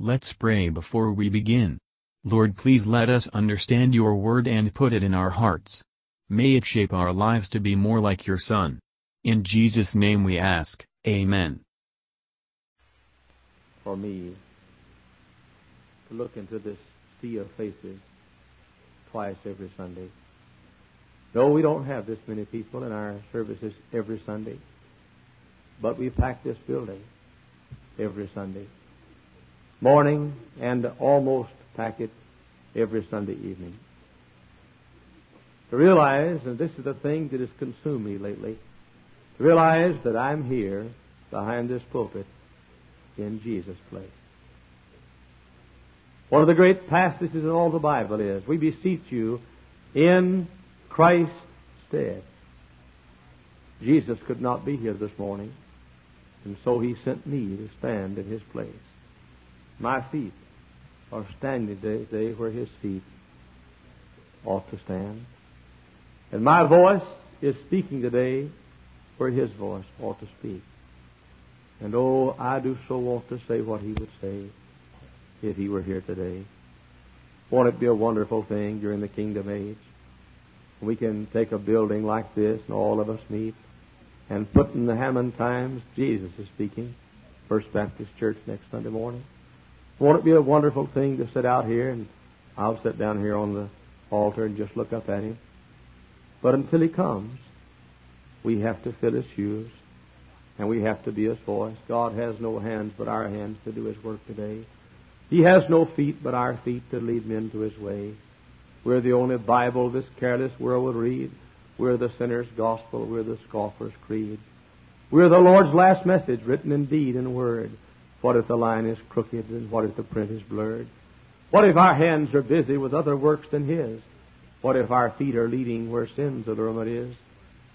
Let's pray before we begin. Lord please let us understand your word and put it in our hearts. May it shape our lives to be more like your Son. In Jesus' name we ask, Amen. For me to look into this sea of faces twice every Sunday. No, we don't have this many people in our services every Sunday, but we pack this building every Sunday morning and almost pack it every Sunday evening. To realize, and this is the thing that has consumed me lately, to realize that I'm here behind this pulpit in Jesus' place. One of the great passages in all the Bible is, We beseech you in Christ's stead. Jesus could not be here this morning, and so he sent me to stand in his place. My feet are standing today where his feet ought to stand. And my voice is speaking today where his voice ought to speak. And oh, I do so want to say what he would say if he were here today. Won't it be a wonderful thing during the kingdom age? We can take a building like this and all of us meet and put in the Hammond Times, Jesus is speaking, First Baptist Church next Sunday morning. Won't it be a wonderful thing to sit out here and I'll sit down here on the altar and just look up at him. But until he comes, we have to fill his shoes and we have to be his voice. God has no hands but our hands to do his work today. He has no feet but our feet to lead men to his way. We're the only Bible this careless world would read. We're the sinner's gospel. We're the scoffer's creed. We're the Lord's last message written in deed and word. What if the line is crooked and what if the print is blurred? What if our hands are busy with other works than His? What if our feet are leading where sin's allurement is?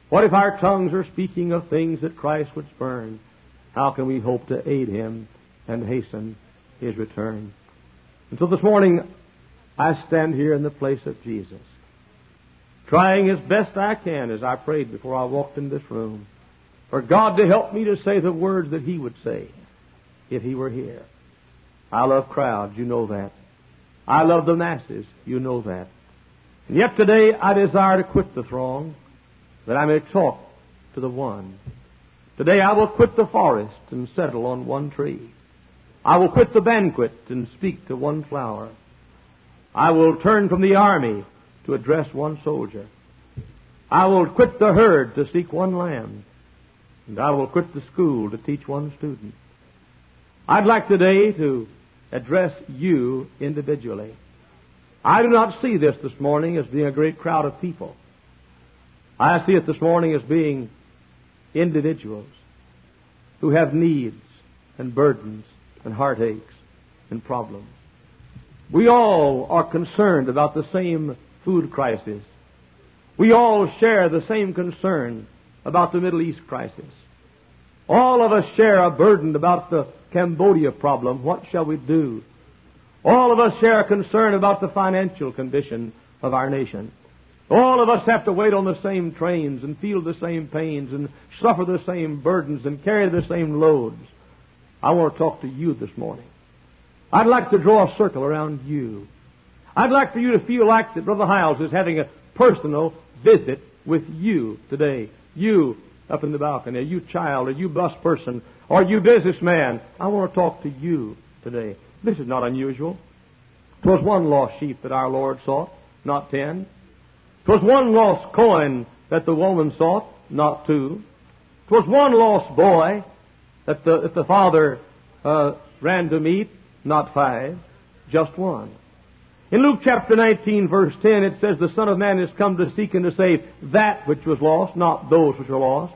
What if our tongues are speaking of things that Christ would spurn? How can we hope to aid Him and hasten His return? And so this morning, I stand here in the place of Jesus, trying as best I can as I prayed before I walked in this room, for God to help me to say the words that He would say if he were here. I love crowds, you know that. I love the masses, you know that. And yet today I desire to quit the throng that I may talk to the one. Today I will quit the forest and settle on one tree. I will quit the banquet and speak to one flower. I will turn from the army to address one soldier. I will quit the herd to seek one lamb. And I will quit the school to teach one student. I'd like today to address you individually. I do not see this this morning as being a great crowd of people. I see it this morning as being individuals who have needs and burdens and heartaches and problems. We all are concerned about the same food crisis. We all share the same concern about the Middle East crisis. All of us share a burden about the Cambodia problem. What shall we do? All of us share a concern about the financial condition of our nation. All of us have to wait on the same trains and feel the same pains and suffer the same burdens and carry the same loads. I want to talk to you this morning. I'd like to draw a circle around you. I'd like for you to feel like that Brother Hyles is having a personal visit with you today. You up in the balcony, you child, or you bus person, or you businessman. I want to talk to you today. This is not unusual. 'Twas one lost sheep that our Lord sought, not ten. 'Twas one lost coin that the woman sought, not two. 'Twas one lost boy that the, that the father uh, ran to meet, not five, just one. In Luke chapter 19, verse 10, it says, The Son of Man has come to seek and to save that which was lost, not those which were lost.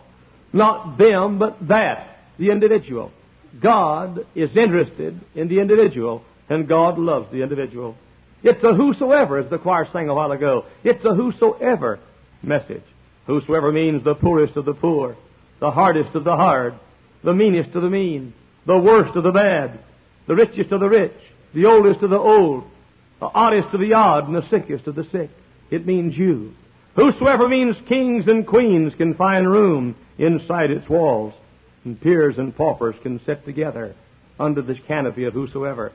Not them, but that, the individual. God is interested in the individual, and God loves the individual. It's a whosoever, as the choir sang a while ago. It's a whosoever message. Whosoever means the poorest of the poor, the hardest of the hard, the meanest of the mean, the worst of the bad, the richest of the rich, the oldest of the old, the oddest of the odd, and the sickest of the sick. It means you. Whosoever means kings and queens can find room inside its walls, and peers and paupers can sit together under the canopy of whosoever.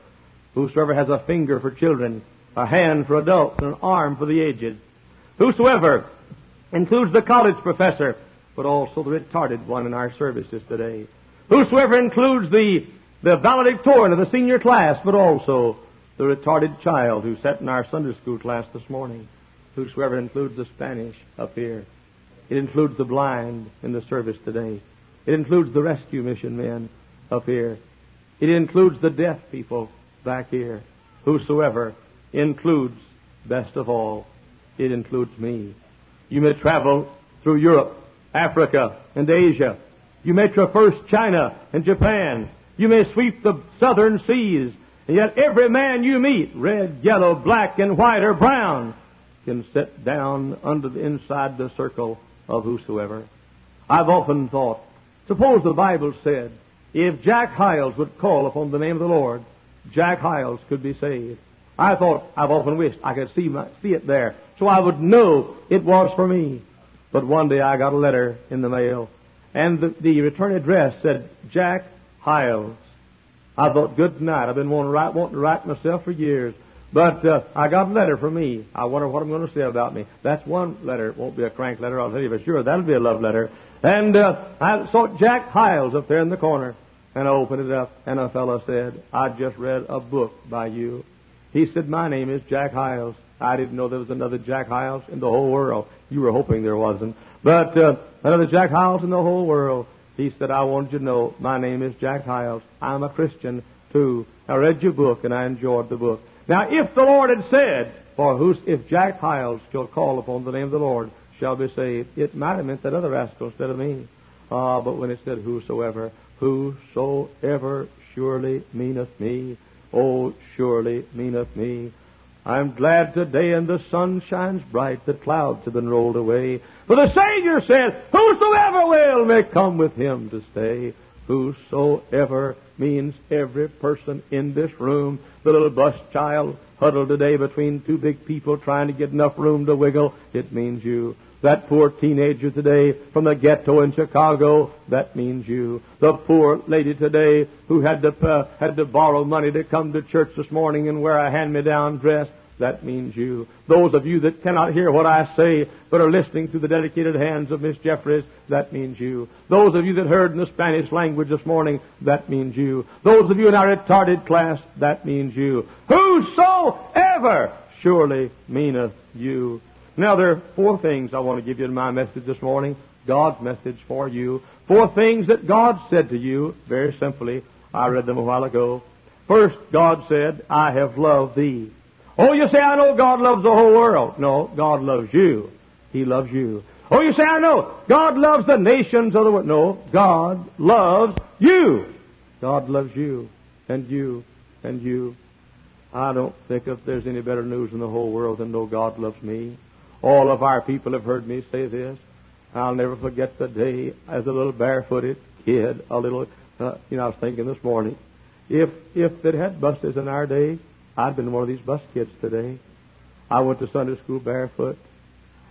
Whosoever has a finger for children, a hand for adults, and an arm for the aged. Whosoever includes the college professor, but also the retarded one in our services today. Whosoever includes the, the valedictorian of the senior class, but also the retarded child who sat in our Sunday school class this morning. Whosoever includes the Spanish up here. It includes the blind in the service today. It includes the rescue mission men up here. It includes the deaf people back here. Whosoever includes, best of all, it includes me. You may travel through Europe, Africa, and Asia. You may traverse China and Japan. You may sweep the southern seas. And yet every man you meet, red, yellow, black, and white or brown, can sit down under the inside the circle of whosoever. I've often thought, suppose the Bible said, if Jack Hyles would call upon the name of the Lord, Jack Hyles could be saved. I thought, I've often wished I could see, my, see it there, so I would know it was for me. But one day I got a letter in the mail, and the, the return address said, Jack Hyles. I thought, good night. I've been wanting to write, wanting to write myself for years. But uh, I got a letter from me. I wonder what I'm going to say about me. That's one letter. It won't be a crank letter, I'll tell you for sure. That'll be a love letter. And uh, I saw Jack Hyles up there in the corner, and I opened it up, and a fellow said, I just read a book by you. He said, My name is Jack Hyles. I didn't know there was another Jack Hyles in the whole world. You were hoping there wasn't. But uh, another Jack Hyles in the whole world. He said, I wanted you to know my name is Jack Hyles. I'm a Christian, too. I read your book, and I enjoyed the book. Now, if the Lord had said, For whos, if Jack Hyles shall call upon the name of the Lord, shall be saved, it might have meant that other rascal instead of me. Ah, but when it said, Whosoever, whosoever surely meaneth me, Oh, surely meaneth me. I'm glad today and the sun shines bright, the clouds have been rolled away. For the Savior said, Whosoever will may come with him to stay. Whosoever means every person in this room. The little bus child huddled today between two big people trying to get enough room to wiggle. It means you. That poor teenager today from the ghetto in Chicago, that means you. The poor lady today who had to, uh, had to borrow money to come to church this morning and wear a hand-me-down dress, that means you. Those of you that cannot hear what I say but are listening through the dedicated hands of Miss Jeffries, that means you. Those of you that heard in the Spanish language this morning, that means you. Those of you in our retarded class, that means you. Whosoever surely meaneth you. Now, there are four things I want to give you in my message this morning. God's message for you. Four things that God said to you, very simply. I read them a while ago. First, God said, I have loved thee. Oh, you say, I know God loves the whole world. No, God loves you. He loves you. Oh, you say, I know God loves the nations of the world. No, God loves you. God loves you, and you, and you. I don't think if there's any better news in the whole world than know God loves me. All of our people have heard me say this. I'll never forget the day as a little barefooted kid, a little, uh, you know, I was thinking this morning, if if it had buses in our day, I'd been one of these bus kids today. I went to Sunday school barefoot,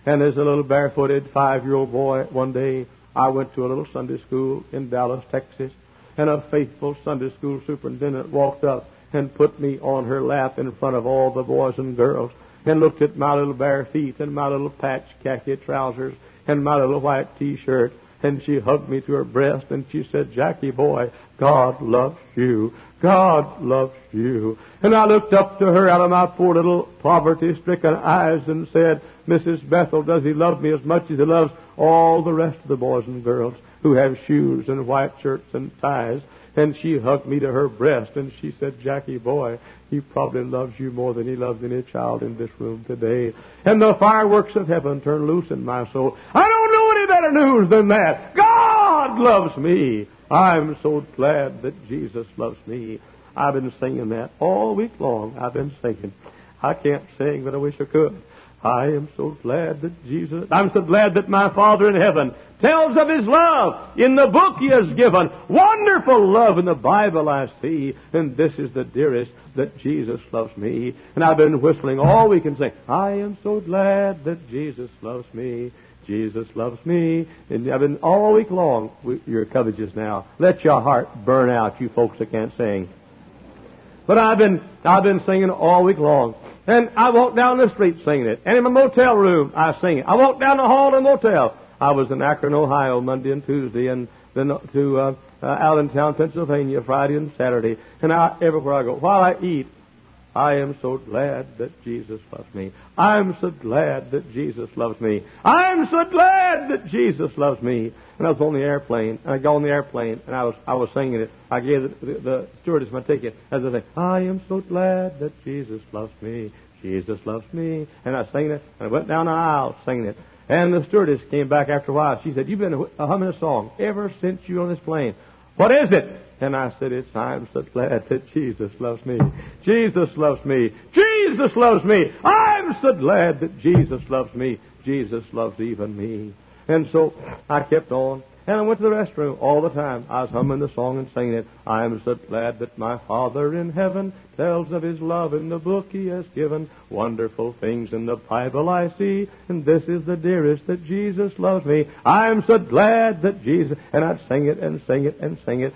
and as a little barefooted five-year-old boy, one day I went to a little Sunday school in Dallas, Texas, and a faithful Sunday school superintendent walked up and put me on her lap in front of all the boys and girls and looked at my little bare feet and my little patch khaki trousers and my little white t-shirt and she hugged me to her breast and she said, Jackie boy, God loves you. God loves you. And I looked up to her out of my poor little poverty stricken eyes and said, Mrs. Bethel, does he love me as much as he loves all the rest of the boys and girls who have shoes and white shirts and ties? And she hugged me to her breast and she said, Jackie boy, he probably loves you more than he loves any child in this room today. And the fireworks of heaven turned loose in my soul. I don't know any better news than that. God loves me. I'm so glad that Jesus loves me. I've been singing that all week long. I've been singing. I can't sing, but I wish I could. I am so glad that Jesus, I'm so glad that my Father in heaven tells of His love in the book He has given. Wonderful love in the Bible I see, and this is the dearest that Jesus loves me. And I've been whistling all week and saying, I am so glad that Jesus loves me. Jesus loves me. And I've been all week long, you're covetous now. Let your heart burn out, you folks that can't sing. But I've been, I've been singing all week long. And I walk down the street singing it. And in my motel room, I sing it. I walk down the hall in the motel. I was in Akron, Ohio, Monday and Tuesday, and then to uh, uh, Allentown, Pennsylvania, Friday and Saturday. And I, everywhere I go, while I eat, I am so glad that Jesus loves me. I'm so glad that Jesus loves me. I'm so glad that Jesus loves me. And I was on the airplane, and I got on the airplane, and I was I was singing it. I gave the, the, the stewardess my ticket as I say, I am so glad that Jesus loves me. Jesus loves me. And I sang it, and I went down the aisle singing it. And the stewardess came back after a while. She said, You've been humming a song ever since you were on this plane. What is it? And I said, It's I'm so glad that Jesus loves me. Jesus loves me. Jesus loves me. I'm so glad that Jesus loves me. Jesus loves even me. And so I kept on. And I went to the restroom all the time. I was humming the song and singing it. I am so glad that my Father in heaven tells of his love in the book he has given. Wonderful things in the Bible I see, and this is the dearest that Jesus loves me. I am so glad that Jesus, and I'd sing it and sing it and sing it.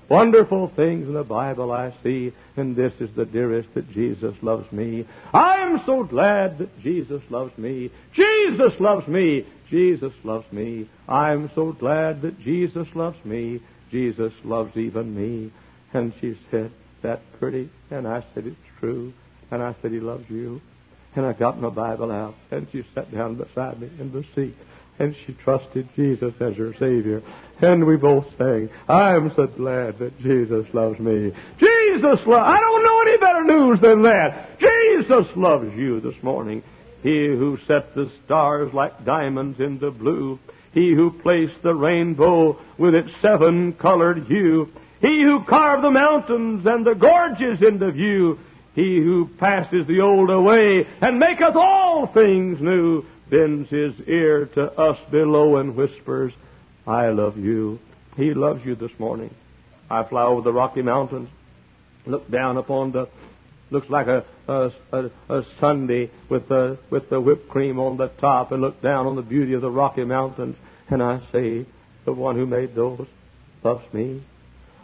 Wonderful things in the Bible I see, and this is the dearest that Jesus loves me. I am so glad that Jesus loves me. Jesus loves me. Jesus loves me. I am so glad that Jesus loves me. Jesus loves even me. And she said, that pretty? And I said, it's true. And I said, he loves you. And I got my Bible out, and she sat down beside me in the seat and she trusted Jesus as her Savior. And we both sang, I'm so glad that Jesus loves me. Jesus loves, I don't know any better news than that. Jesus loves you this morning. He who set the stars like diamonds in the blue. He who placed the rainbow with its seven colored hue. He who carved the mountains and the gorges into view. He who passes the old away and maketh all things new bends his ear to us below and whispers, I love you. He loves you this morning. I fly over the Rocky Mountains, look down upon the, looks like a, a, a, a Sunday with the, with the whipped cream on the top, and look down on the beauty of the Rocky Mountains, and I say, the one who made those loves me.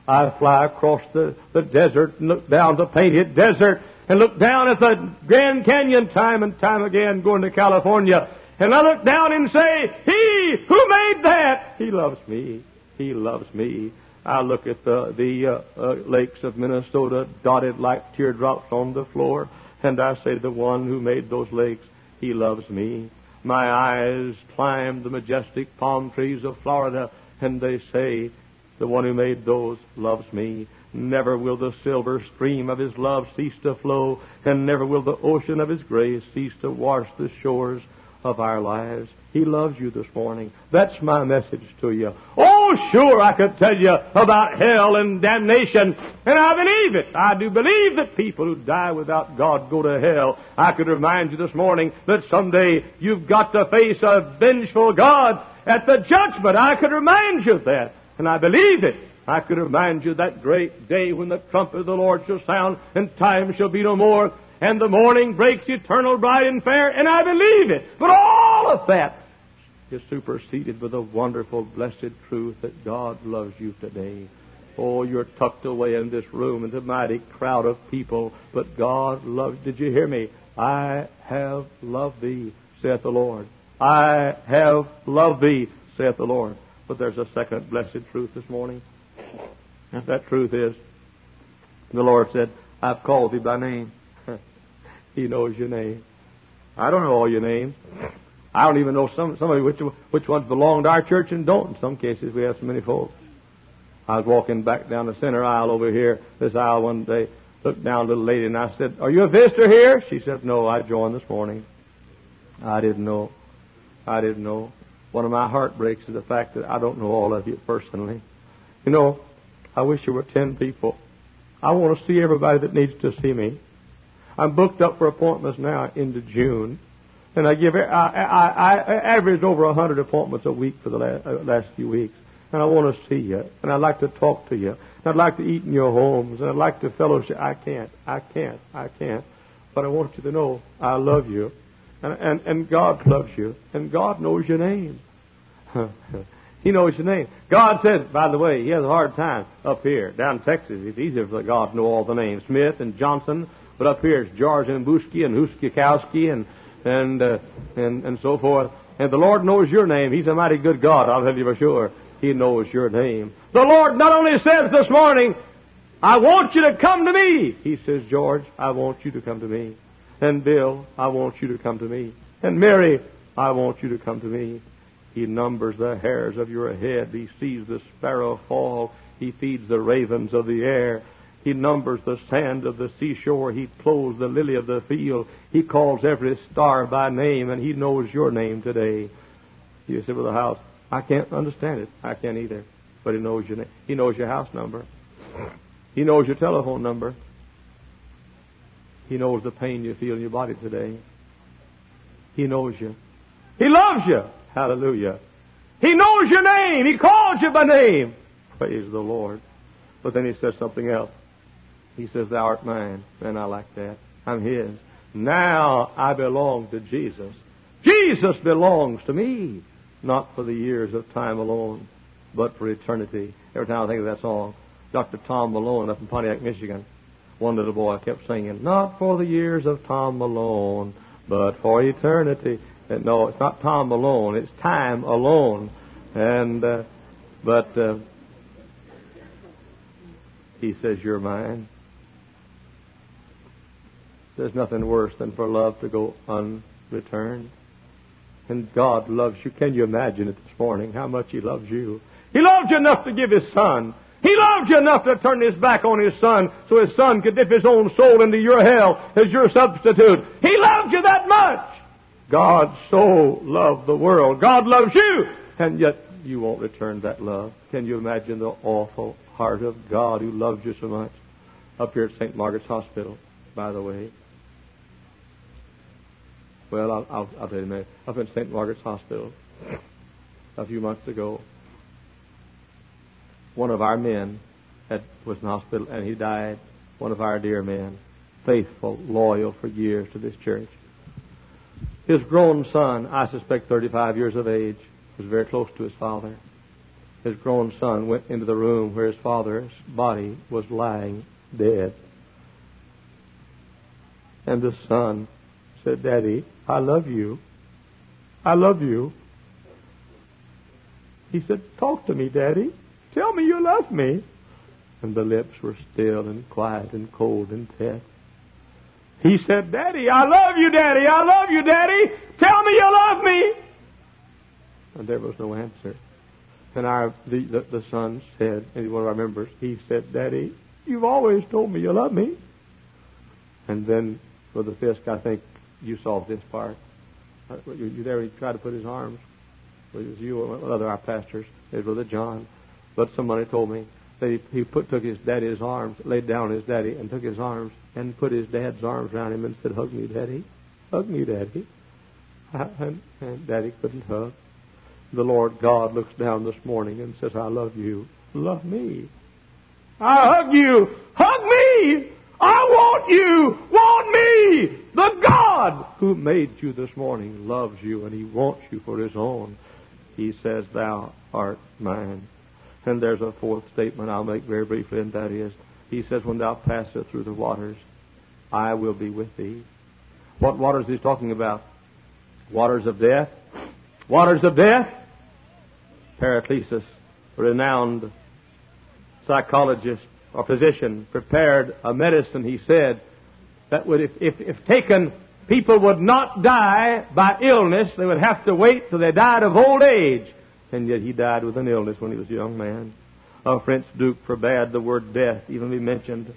I fly across the, the desert and look down the painted desert and look down at the Grand Canyon time and time again going to California. And I look down and say, He who made that, He loves me. He loves me. I look at the, the uh, uh, lakes of Minnesota dotted like teardrops on the floor, and I say, to The one who made those lakes, He loves me. My eyes climb the majestic palm trees of Florida, and they say, The one who made those loves me. Never will the silver stream of his love cease to flow, and never will the ocean of his grace cease to wash the shores of our lives. He loves you this morning. That's my message to you. Oh, sure, I could tell you about hell and damnation, and I believe it. I do believe that people who die without God go to hell. I could remind you this morning that someday you've got to face a vengeful God at the judgment. I could remind you of that, and I believe it. I could remind you that great day when the trumpet of the Lord shall sound and time shall be no more and the morning breaks eternal bright and fair and I believe it. But all of that is superseded with the wonderful blessed truth that God loves you today. Oh, you're tucked away in this room in the mighty crowd of people, but God loves. Did you hear me? I have loved thee, saith the Lord. I have loved thee, saith the Lord. But there's a second blessed truth this morning. And that truth is, the Lord said, I've called thee by name. He knows your name. I don't know all your names. I don't even know some somebody which which ones belong to our church and don't. In some cases, we have so many folks. I was walking back down the center aisle over here, this aisle one day, looked down a little lady, and I said, "Are you a visitor here?" She said, "No, I joined this morning." I didn't know. I didn't know. One of my heartbreaks is the fact that I don't know all of you personally. You know, I wish there were ten people. I want to see everybody that needs to see me. I'm booked up for appointments now into June. And I give, I, I, I average over a hundred appointments a week for the last, uh, last few weeks. And I want to see you. And I'd like to talk to you. And I'd like to eat in your homes. And I'd like to fellowship. I can't. I can't. I can't. But I want you to know I love you. And, and, and God loves you. And God knows your name. he knows your name. God says, by the way, he has a hard time up here. Down in Texas, it's easier for God to know all the names. Smith and Johnson. But up here it's George and Buski and Huskikowski and, and, uh, and, and so forth. And the Lord knows your name. He's a mighty good God, I'll tell you for sure. He knows your name. The Lord not only says this morning, I want you to come to me. He says, George, I want you to come to me. And Bill, I want you to come to me. And Mary, I want you to come to me. He numbers the hairs of your head. He sees the sparrow fall. He feeds the ravens of the air. He numbers the sand of the seashore. He clothes the lily of the field. He calls every star by name, and He knows your name today. You say, Brother House, I can't understand it. I can't either. But He knows your name. He knows your house number. He knows your telephone number. He knows the pain you feel in your body today. He knows you. He loves you. Hallelujah. He knows your name. He calls you by name. Praise the Lord. But then he says something else. He says, Thou art mine. And I like that. I'm his. Now I belong to Jesus. Jesus belongs to me. Not for the years of time alone, but for eternity. Every time I think of that song, Dr. Tom Malone up in Pontiac, Michigan, one little boy kept singing, Not for the years of Tom Malone, but for eternity. And no, it's not Tom Malone, it's time alone. And, uh, but, uh, he says, You're mine. There's nothing worse than for love to go unreturned. And God loves you. Can you imagine it this morning? How much He loves you. He loved you enough to give His Son. He loved you enough to turn his back on his son so his son could dip his own soul into your hell as your substitute. He loved you that much. God so loved the world. God loves you. And yet you won't return that love. Can you imagine the awful heart of God who loves you so much? Up here at St. Margaret's Hospital, by the way. Well, I'll, I'll, I'll tell you a minute. Up in St. Margaret's Hospital a few months ago, one of our men had, was in the hospital and he died. One of our dear men, faithful, loyal for years to this church. His grown son, I suspect 35 years of age, was very close to his father. His grown son went into the room where his father's body was lying dead. And the son said, Daddy, I love you. I love you. He said, Talk to me, Daddy. Tell me you love me. And the lips were still and quiet and cold and dead. He said, Daddy, I love you, Daddy. I love you, Daddy. Tell me you love me. And there was no answer. And our, the, the, the son said, and one of our members, he said, Daddy, you've always told me you love me. And then, Brother Fisk, I think you saw this part. Uh, you, there, he tried to put his arms. It was you, or other our pastors. It was Brother John. But somebody told me that he, he put, took his daddy's arms, laid down his daddy, and took his arms and put his dad's arms around him and said, Hug me, Daddy. Hug me, Daddy. And, and Daddy couldn't hug. The Lord God looks down this morning and says, I love you. Love me. I hug you. Hug me. I want you. Want me. The God who made you this morning loves you and he wants you for his own. He says, Thou art mine. And there's a fourth statement I'll make very briefly, and that is, He says, When thou passest through the waters, I will be with thee. What waters is he talking about? Waters of death? Waters of death? Paracelsus, renowned psychologist or physician, prepared a medicine, he said, that would, if, if, if taken, people would not die by illness. They would have to wait till they died of old age. And yet he died with an illness when he was a young man. Uh, a French duke forbade the word death even be mentioned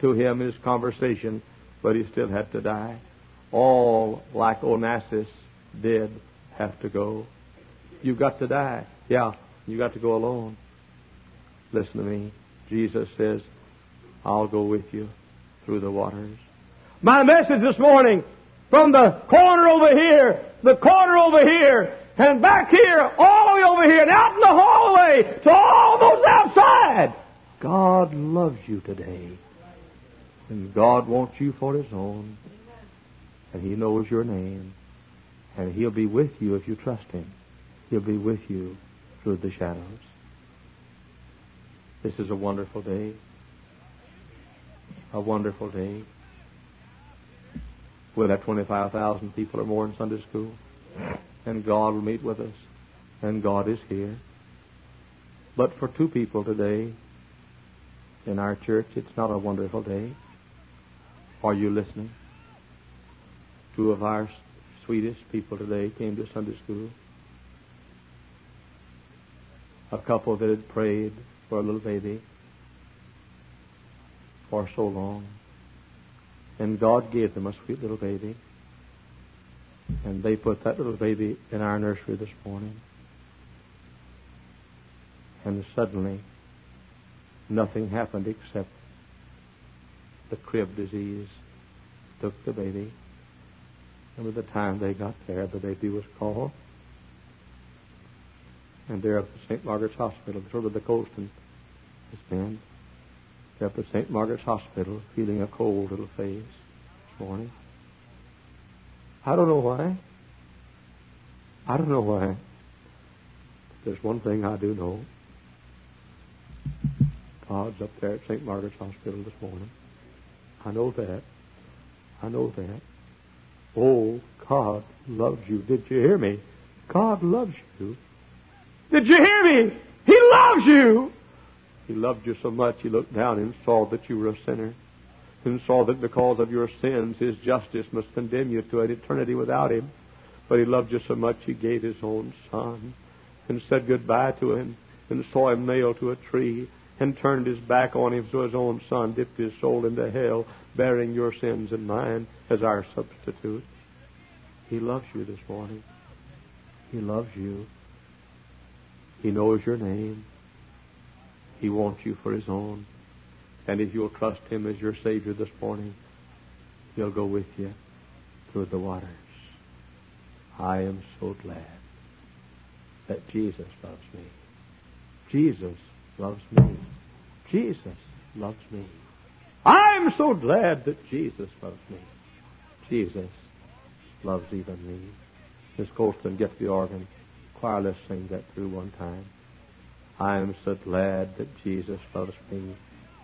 to him in his conversation, but he still had to die. All, like Onassis, did have to go. You've got to die. Yeah, you got to go alone. Listen to me. Jesus says, I'll go with you through the waters. my message this morning from the corner over here, the corner over here, and back here, all the way over here, and out in the hallway, to all those outside. God loves you today. And God wants you for His own. And He knows your name. And He'll be with you if you trust Him. He'll be with you through the shadows. This is a wonderful day. A wonderful day. We'll have 25,000 people or more in Sunday school. And God will meet with us. And God is here. But for two people today in our church, it's not a wonderful day. Are you listening? Two of our sweetest people today came to Sunday school. A couple that had prayed for a little baby for so long. And God gave them a sweet little baby. And they put that little baby in our nursery this morning. And suddenly, nothing happened except the crib disease took the baby. And by the time they got there, the baby was called. And there at the St. Margaret's Hospital, sort of the Colston has been. There at the St. Margaret's Hospital, feeling a cold little face this morning. I don't know why. I don't know why. There's one thing I do know. God's up there at St. Margaret's Hospital this morning. I know that. I know that. Oh, God loves you. Did you hear me? God loves you. Did you hear me? He loves you. He loved you so much, He looked down and saw that you were a sinner and saw that because of your sins, His justice must condemn you to an eternity without Him. But He loved you so much, He gave His own Son and said goodbye to Him and saw Him nailed to a tree and turned His back on Him so His own Son dipped His soul into hell, bearing your sins and mine as our substitute. He loves you this morning. He loves you. He knows your name. He wants you for His own. And if you'll trust Him as your Savior this morning, He'll go with you through the waters. I am so glad that Jesus loves me. Jesus loves me. Jesus loves me. I'm so glad that Jesus loves me. Jesus loves even me. Miss Colston, get the organ. Choir, let's sing that through one time. I am so glad that Jesus loves me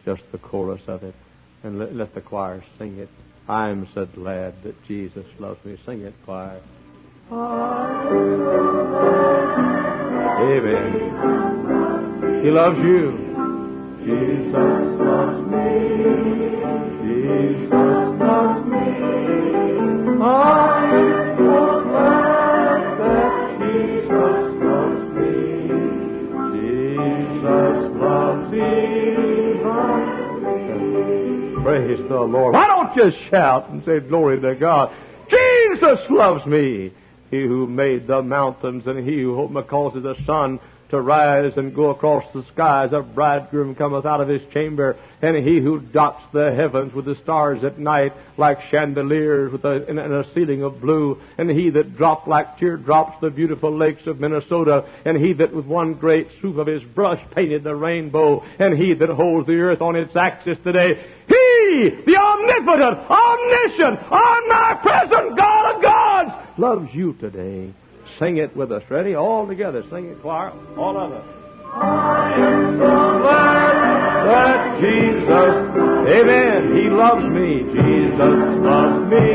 just the chorus of it, and let, let the choir sing it. I'm so glad that Jesus loves me. Sing it, choir. Amen. He loves you. Jesus loves me. Jesus Lord. Why don't you shout and say, Glory to God? Jesus loves me. He who made the mountains and he who causes the sun to rise and go across the skies. A bridegroom cometh out of his chamber, and he who dots the heavens with the stars at night like chandeliers with a, in, in a ceiling of blue, and he that dropped like teardrops the beautiful lakes of Minnesota, and he that with one great swoop of his brush painted the rainbow, and he that holds the earth on its axis today. He, the omnipotent, omniscient, omnipresent God of gods, loves you today. Sing it with us. Ready? All together. Sing it, choir. All of us. I am so glad that Jesus, Amen. He loves me. Jesus loves me.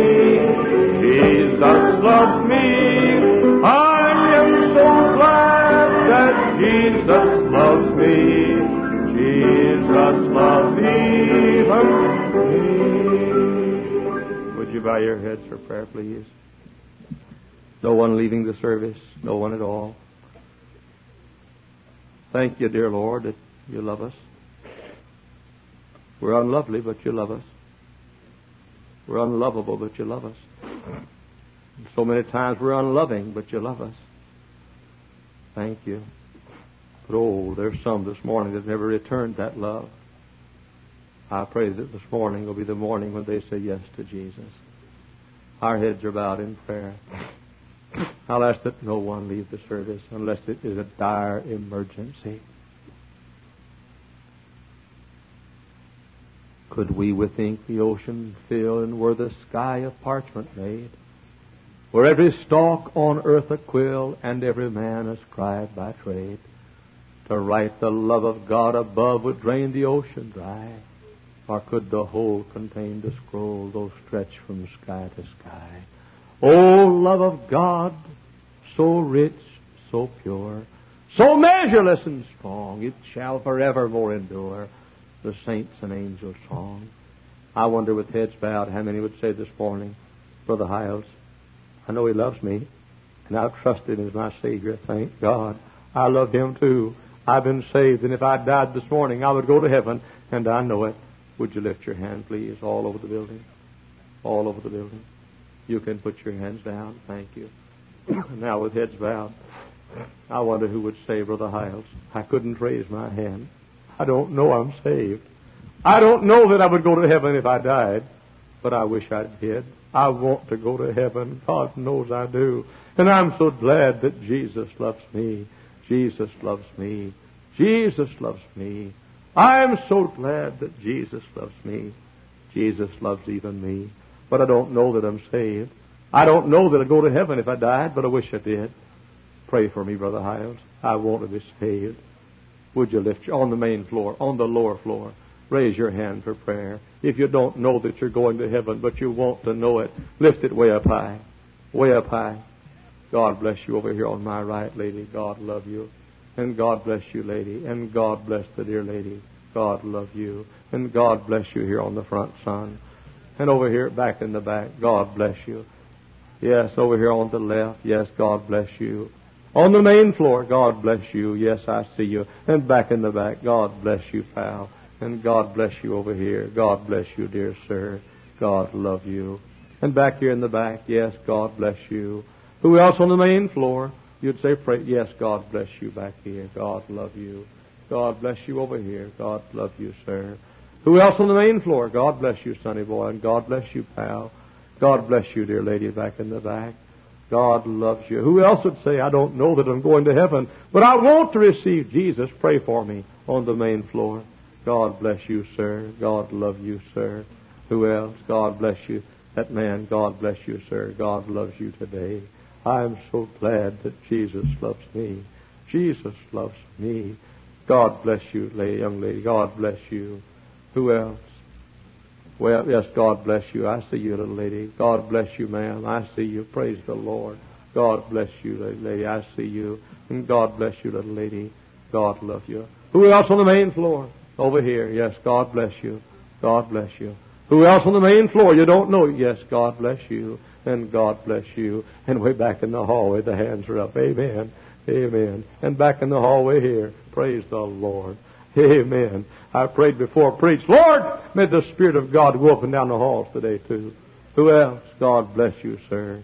Jesus loves me. I am so glad that Jesus loves me. You bow your heads for prayer, please? No one leaving the service, no one at all. Thank you, dear Lord, that you love us. We're unlovely, but you love us. We're unlovable, but you love us. So many times we're unloving, but you love us. Thank you. But oh, there's some this morning that never returned that love. I pray that this morning will be the morning when they say yes to Jesus. Our heads are bowed in prayer. I'll ask that no one leave the service unless it is a dire emergency. Could we with ink the ocean fill, and were the sky of parchment made? Were every stalk on earth a quill, and every man a scribe by trade? To write the love of God above would drain the ocean dry. Or could the whole contain the scroll, though stretched from sky to sky? O love of God, so rich, so pure, so measureless and strong, it shall forevermore endure the saints and angels' song. I wonder with heads bowed how many would say this morning, Brother Hyles, I know he loves me, and I've trusted him as my Savior. Thank God. I love him too. I've been saved, and if I died this morning, I would go to heaven, and I know it. Would you lift your hand, please, all over the building? All over the building. You can put your hands down. Thank you. now, with heads bowed, I wonder who would say, Brother Hyles, I couldn't raise my hand. I don't know I'm saved. I don't know that I would go to heaven if I died, but I wish I did. I want to go to heaven. God knows I do. And I'm so glad that Jesus loves me. Jesus loves me. Jesus loves me. I'm so glad that Jesus loves me. Jesus loves even me. But I don't know that I'm saved. I don't know that I'd go to heaven if I died, but I wish I did. Pray for me, Brother Hyles. I want to be saved. Would you lift your, on the main floor, on the lower floor? Raise your hand for prayer. If you don't know that you're going to heaven, but you want to know it, lift it way up high. Way up high. God bless you over here on my right, lady. God love you. And God bless you, lady. And God bless the dear lady. God love you. And God bless you here on the front, son. And over here back in the back, God bless you. Yes, over here on the left, yes, God bless you. On the main floor, God bless you. Yes, I see you. And back in the back, God bless you, pal. And God bless you over here. God bless you, dear sir. God love you. And back here in the back, yes, God bless you. Who else on the main floor? You'd say, pray, yes, God bless you back here. God love you. God bless you over here. God love you, sir. Who else on the main floor? God bless you, sonny boy, and God bless you, pal. God bless you, dear lady, back in the back. God loves you. Who else would say, I don't know that I'm going to heaven, but I want to receive Jesus? Pray for me on the main floor. God bless you, sir. God love you, sir. Who else? God bless you. That man, God bless you, sir. God loves you today. I'm so glad that Jesus loves me. Jesus loves me. God bless you, young lady. God bless you. Who else? Well, yes, God bless you. I see you, little lady. God bless you, ma'am. I see you. Praise the Lord. God bless you, little lady. I see you. And God bless you, little lady. God love you. Who else on the main floor? Over here. Yes, God bless you. God bless you. Who else on the main floor? You don't know. Yes, God bless you. And God bless you. And way back in the hallway, the hands are up. Amen. Amen. And back in the hallway here. Praise the Lord. Amen. I prayed before preached. Lord, may the Spirit of God go up and down the halls today too. Who else? God bless you, sir.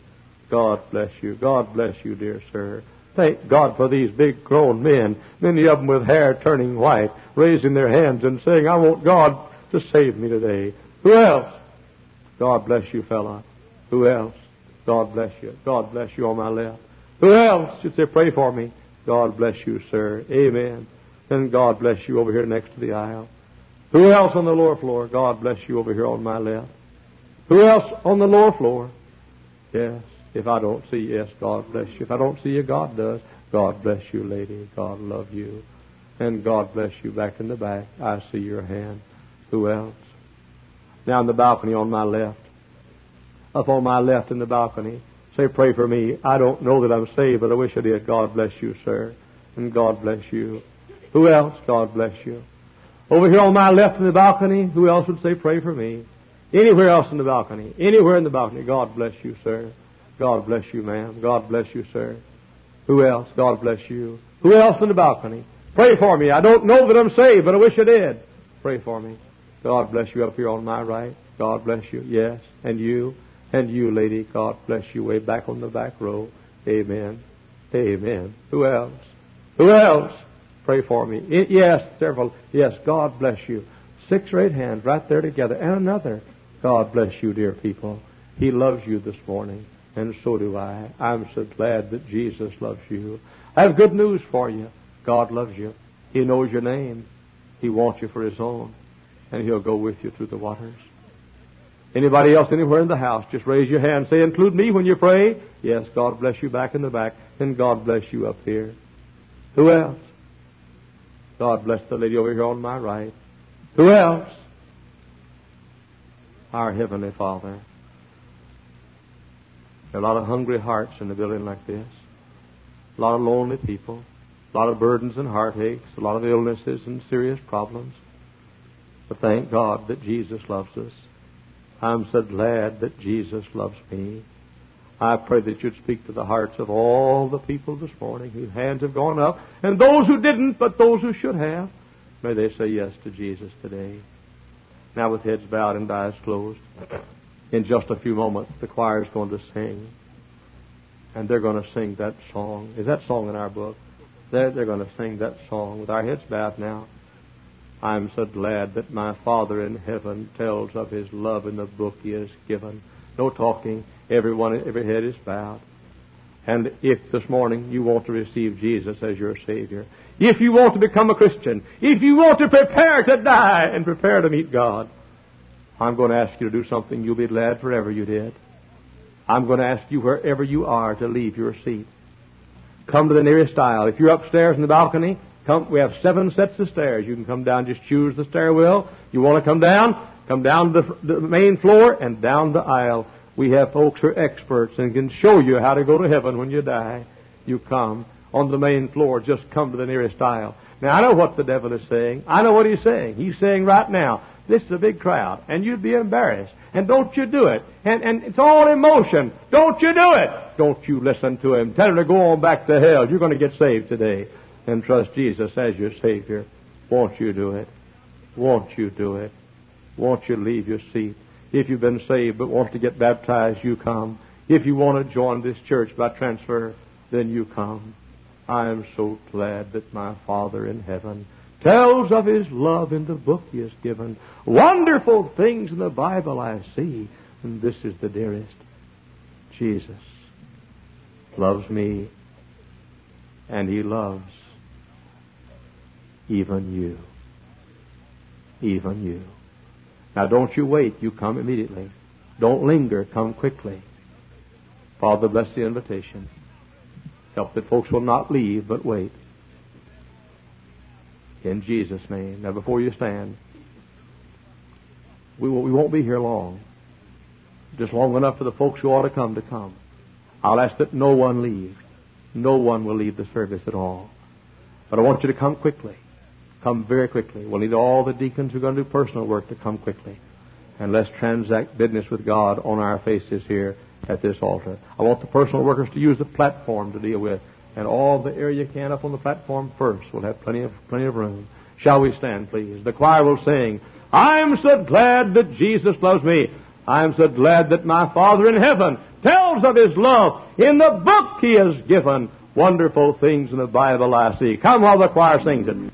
God bless you. God bless you, dear sir. Thank God for these big grown men, many of them with hair turning white, raising their hands and saying, I want God to save me today. Who else? God bless you, fella. Who else? God bless you. God bless you on my left. Who else? You say, pray for me. God bless you, sir. Amen. And God bless you over here next to the aisle. Who else on the lower floor? God bless you over here on my left. Who else on the lower floor? Yes. If I don't see yes, God bless you. If I don't see you, God does. God bless you, lady. God love you. And God bless you back in the back. I see your hand. Who else? Now in the balcony on my left. Up on my left in the balcony. Say, pray for me. I don't know that I'm saved, but I wish I did. God bless you, sir. And God bless you. Who else? God bless you. Over here on my left in the balcony, who else would say, pray for me? Anywhere else in the balcony. Anywhere in the balcony. God bless you, sir. God bless you, ma'am. God bless you, sir. Who else? God bless you. Who else in the balcony? Pray for me. I don't know that I'm saved, but I wish I did. Pray for me. God bless you up here on my right. God bless you. Yes. And you. And you, lady. God bless you way back on the back row. Amen. Amen. Who else? Who else? Pray for me. Yes, several. Yes, God bless you. Six or eight hands right there together. And another. God bless you, dear people. He loves you this morning, and so do I. I'm so glad that Jesus loves you. I have good news for you. God loves you. He knows your name. He wants you for His own, and He'll go with you through the waters. Anybody else anywhere in the house, just raise your hand. Say, include me when you pray. Yes, God bless you back in the back, and God bless you up here. Who else? God bless the lady over here on my right. Who else? Our Heavenly Father. There are a lot of hungry hearts in a building like this. A lot of lonely people. A lot of burdens and heartaches. A lot of illnesses and serious problems. But thank God that Jesus loves us. I'm so glad that Jesus loves me. I pray that you'd speak to the hearts of all the people this morning whose hands have gone up, and those who didn't, but those who should have. May they say yes to Jesus today. Now, with heads bowed and eyes closed, in just a few moments, the choir is going to sing. And they're going to sing that song. Is that song in our book? They're, they're going to sing that song with our heads bowed now. I'm so glad that my Father in heaven tells of His love in the book He has given. No talking. Everyone, every head is bowed. And if this morning you want to receive Jesus as your Savior, if you want to become a Christian, if you want to prepare to die and prepare to meet God, I'm going to ask you to do something you'll be glad forever you did. I'm going to ask you wherever you are to leave your seat. Come to the nearest aisle. If you're upstairs in the balcony, Come, we have seven sets of stairs. You can come down, just choose the stairwell. You want to come down? Come down the, the main floor and down the aisle. We have folks who are experts and can show you how to go to heaven when you die. You come on the main floor, just come to the nearest aisle. Now I know what the devil is saying. I know what he's saying. He's saying right now, this is a big crowd, and you'd be embarrassed. And don't you do it. And, and it's all emotion. Don't you do it. Don't you listen to him. Tell him to go on back to hell. You're going to get saved today and trust Jesus as your Savior, won't you do it? Won't you do it? Won't you leave your seat? If you've been saved but want to get baptized, you come. If you want to join this church by transfer, then you come. I am so glad that my Father in heaven tells of His love in the book He has given. Wonderful things in the Bible I see, and this is the dearest. Jesus loves me, and He loves even you. Even you. Now don't you wait, you come immediately. Don't linger, come quickly. Father, bless the invitation. Help that folks will not leave, but wait. In Jesus' name. Now before you stand, we won't be here long. Just long enough for the folks who ought to come to come. I'll ask that no one leave. No one will leave the service at all. But I want you to come quickly. Come very quickly. We'll need all the deacons who are going to do personal work to come quickly. And let's transact business with God on our faces here at this altar. I want the personal workers to use the platform to deal with. And all the area you can up on the platform first. We'll have plenty of, plenty of room. Shall we stand, please? The choir will sing, I'm so glad that Jesus loves me. I'm so glad that my Father in heaven tells of His love in the book He has given. Wonderful things in the Bible I see. Come while the choir sings it.